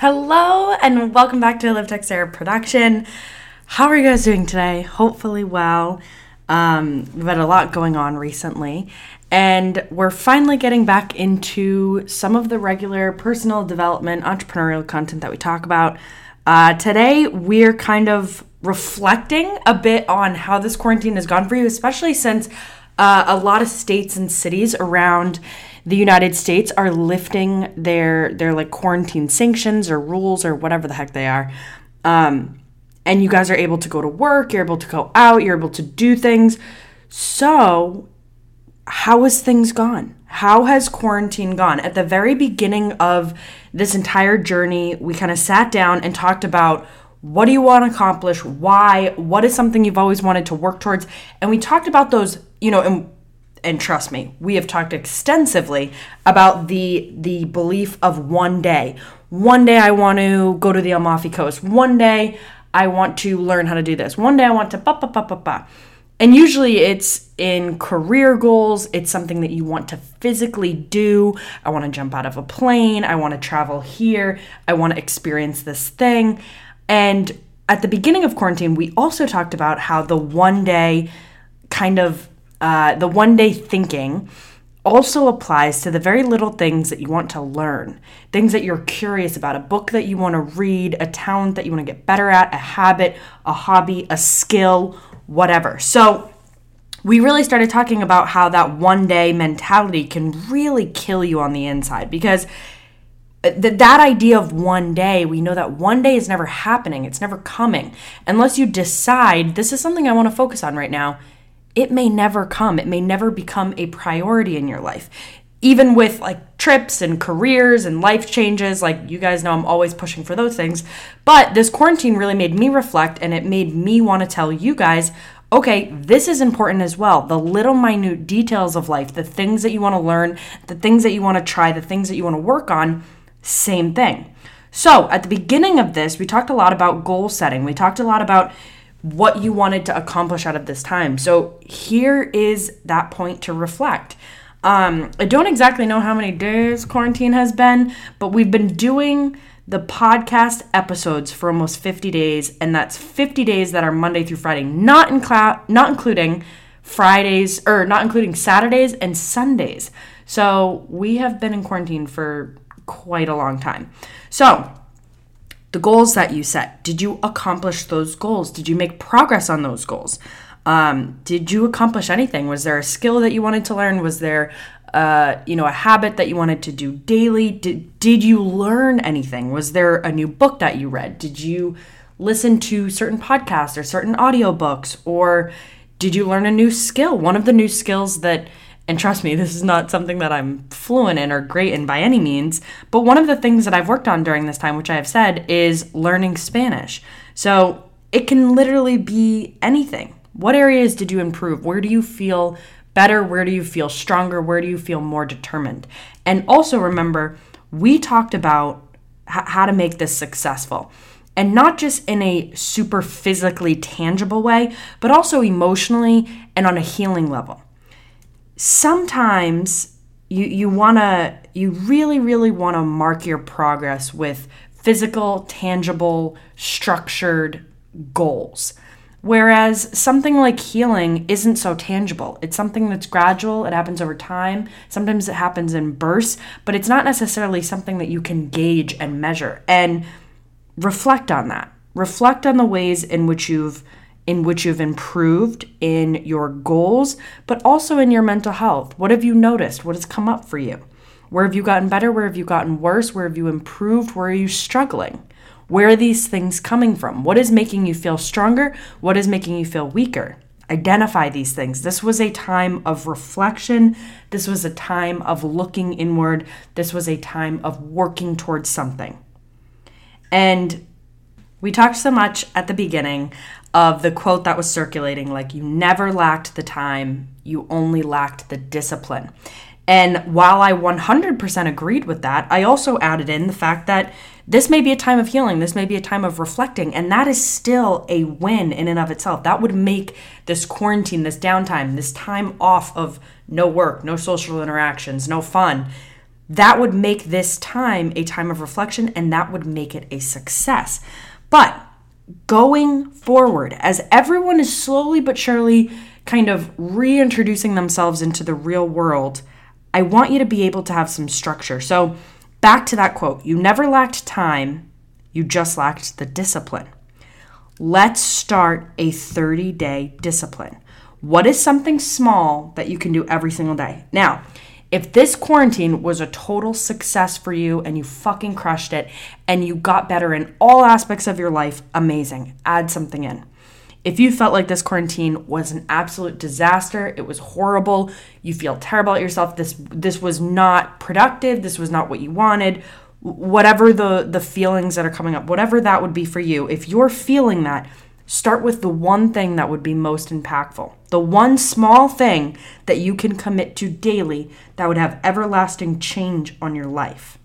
Hello, and welcome back to Liv Teixeira production. How are you guys doing today? Hopefully, well. Um, we've had a lot going on recently, and we're finally getting back into some of the regular personal development, entrepreneurial content that we talk about. Uh, today, we're kind of reflecting a bit on how this quarantine has gone for you, especially since uh, a lot of states and cities around the United States are lifting their their like quarantine sanctions or rules or whatever the heck they are. Um, and you guys are able to go to work, you're able to go out, you're able to do things. So, how has things gone? How has quarantine gone? At the very beginning of this entire journey, we kind of sat down and talked about what do you want to accomplish? Why? What is something you've always wanted to work towards? And we talked about those, you know, and and trust me, we have talked extensively about the the belief of one day. One day I want to go to the Amalfi Coast. One day I want to learn how to do this. One day I want to ba ba ba ba ba. And usually it's in career goals, it's something that you want to physically do. I want to jump out of a plane, I want to travel here, I want to experience this thing. And at the beginning of quarantine, we also talked about how the one day kind of uh, the one day thinking also applies to the very little things that you want to learn, things that you're curious about, a book that you want to read, a talent that you want to get better at, a habit, a hobby, a skill, whatever. So, we really started talking about how that one day mentality can really kill you on the inside because th- that idea of one day, we know that one day is never happening, it's never coming. Unless you decide this is something I want to focus on right now it may never come. It may never become a priority in your life. Even with like trips and careers and life changes, like you guys know, I'm always pushing for those things. But this quarantine really made me reflect and it made me want to tell you guys okay, this is important as well. The little minute details of life, the things that you want to learn, the things that you want to try, the things that you want to work on, same thing. So, at the beginning of this, we talked a lot about goal setting. We talked a lot about what you wanted to accomplish out of this time. So here is that point to reflect. Um, I don't exactly know how many days quarantine has been, but we've been doing the podcast episodes for almost 50 days, and that's 50 days that are Monday through Friday, not in cl- not including Fridays or not including Saturdays and Sundays. So we have been in quarantine for quite a long time. So the goals that you set did you accomplish those goals? Did you make progress on those goals? Um, did you accomplish anything? Was there a skill that you wanted to learn? Was there uh, you know a habit that you wanted to do daily? Did, did you learn anything? Was there a new book that you read? Did you listen to certain podcasts or certain audiobooks? Or did you learn a new skill? One of the new skills that and trust me, this is not something that I'm fluent in or great in by any means. But one of the things that I've worked on during this time, which I have said, is learning Spanish. So it can literally be anything. What areas did you improve? Where do you feel better? Where do you feel stronger? Where do you feel more determined? And also remember, we talked about h- how to make this successful. And not just in a super physically tangible way, but also emotionally and on a healing level sometimes you you want to you really really want to mark your progress with physical, tangible, structured goals. Whereas something like healing isn't so tangible. It's something that's gradual, it happens over time. Sometimes it happens in bursts, but it's not necessarily something that you can gauge and measure. And reflect on that. Reflect on the ways in which you've in which you've improved in your goals, but also in your mental health. What have you noticed? What has come up for you? Where have you gotten better? Where have you gotten worse? Where have you improved? Where are you struggling? Where are these things coming from? What is making you feel stronger? What is making you feel weaker? Identify these things. This was a time of reflection. This was a time of looking inward. This was a time of working towards something. And we talked so much at the beginning of the quote that was circulating like, you never lacked the time, you only lacked the discipline. And while I 100% agreed with that, I also added in the fact that this may be a time of healing, this may be a time of reflecting, and that is still a win in and of itself. That would make this quarantine, this downtime, this time off of no work, no social interactions, no fun, that would make this time a time of reflection and that would make it a success. But going forward, as everyone is slowly but surely kind of reintroducing themselves into the real world, I want you to be able to have some structure. So, back to that quote you never lacked time, you just lacked the discipline. Let's start a 30 day discipline. What is something small that you can do every single day? Now, if this quarantine was a total success for you and you fucking crushed it and you got better in all aspects of your life, amazing. Add something in. If you felt like this quarantine was an absolute disaster, it was horrible, you feel terrible about yourself, this this was not productive, this was not what you wanted, whatever the the feelings that are coming up, whatever that would be for you, if you're feeling that, Start with the one thing that would be most impactful. The one small thing that you can commit to daily that would have everlasting change on your life.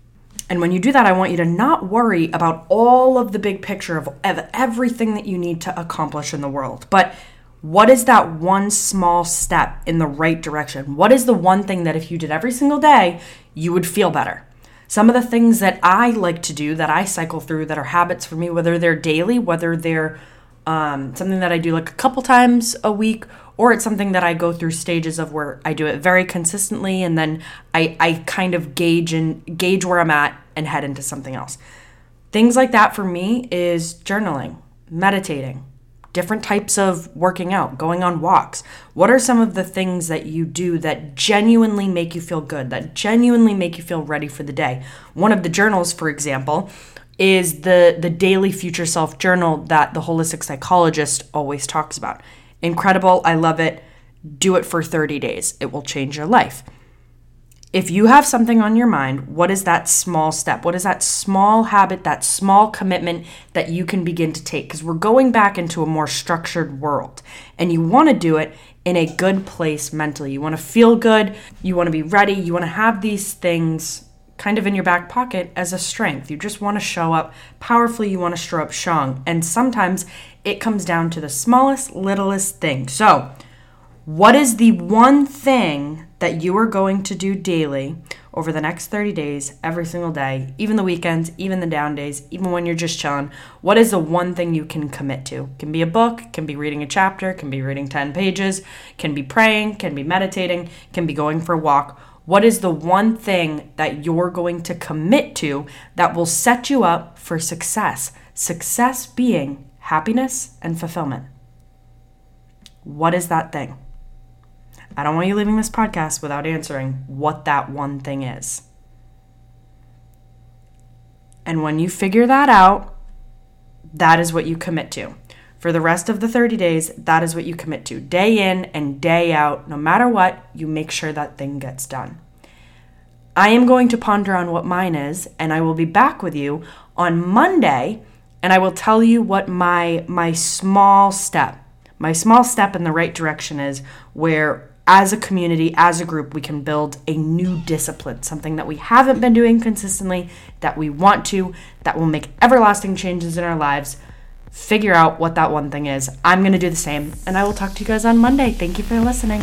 And when you do that, I want you to not worry about all of the big picture of everything that you need to accomplish in the world, but what is that one small step in the right direction? What is the one thing that if you did every single day, you would feel better? Some of the things that I like to do that I cycle through that are habits for me, whether they're daily, whether they're um, something that I do like a couple times a week, or it's something that I go through stages of where I do it very consistently, and then I, I kind of gauge and gauge where I'm at and head into something else. Things like that for me is journaling, meditating, different types of working out, going on walks. What are some of the things that you do that genuinely make you feel good, that genuinely make you feel ready for the day? One of the journals, for example, is the the daily future self journal that the holistic psychologist always talks about. Incredible, I love it. Do it for 30 days. It will change your life. If you have something on your mind, what is that small step? What is that small habit, that small commitment that you can begin to take? Because we're going back into a more structured world and you want to do it in a good place mentally. You want to feel good, you want to be ready, you want to have these things kind of in your back pocket as a strength. You just want to show up powerfully, you want to show up strong. And sometimes it comes down to the smallest, littlest thing. So, what is the one thing that you are going to do daily over the next 30 days, every single day, even the weekends, even the down days, even when you're just chilling? What is the one thing you can commit to? Can be a book, can be reading a chapter, can be reading 10 pages, can be praying, can be meditating, can be going for a walk what is the one thing that you're going to commit to that will set you up for success? Success being happiness and fulfillment. What is that thing? I don't want you leaving this podcast without answering what that one thing is. And when you figure that out, that is what you commit to. For the rest of the 30 days, that is what you commit to. Day in and day out, no matter what, you make sure that thing gets done. I am going to ponder on what mine is, and I will be back with you on Monday, and I will tell you what my my small step, my small step in the right direction is where as a community, as a group, we can build a new discipline, something that we haven't been doing consistently, that we want to, that will make everlasting changes in our lives figure out what that one thing is. I'm going to do the same, and I will talk to you guys on Monday. Thank you for listening.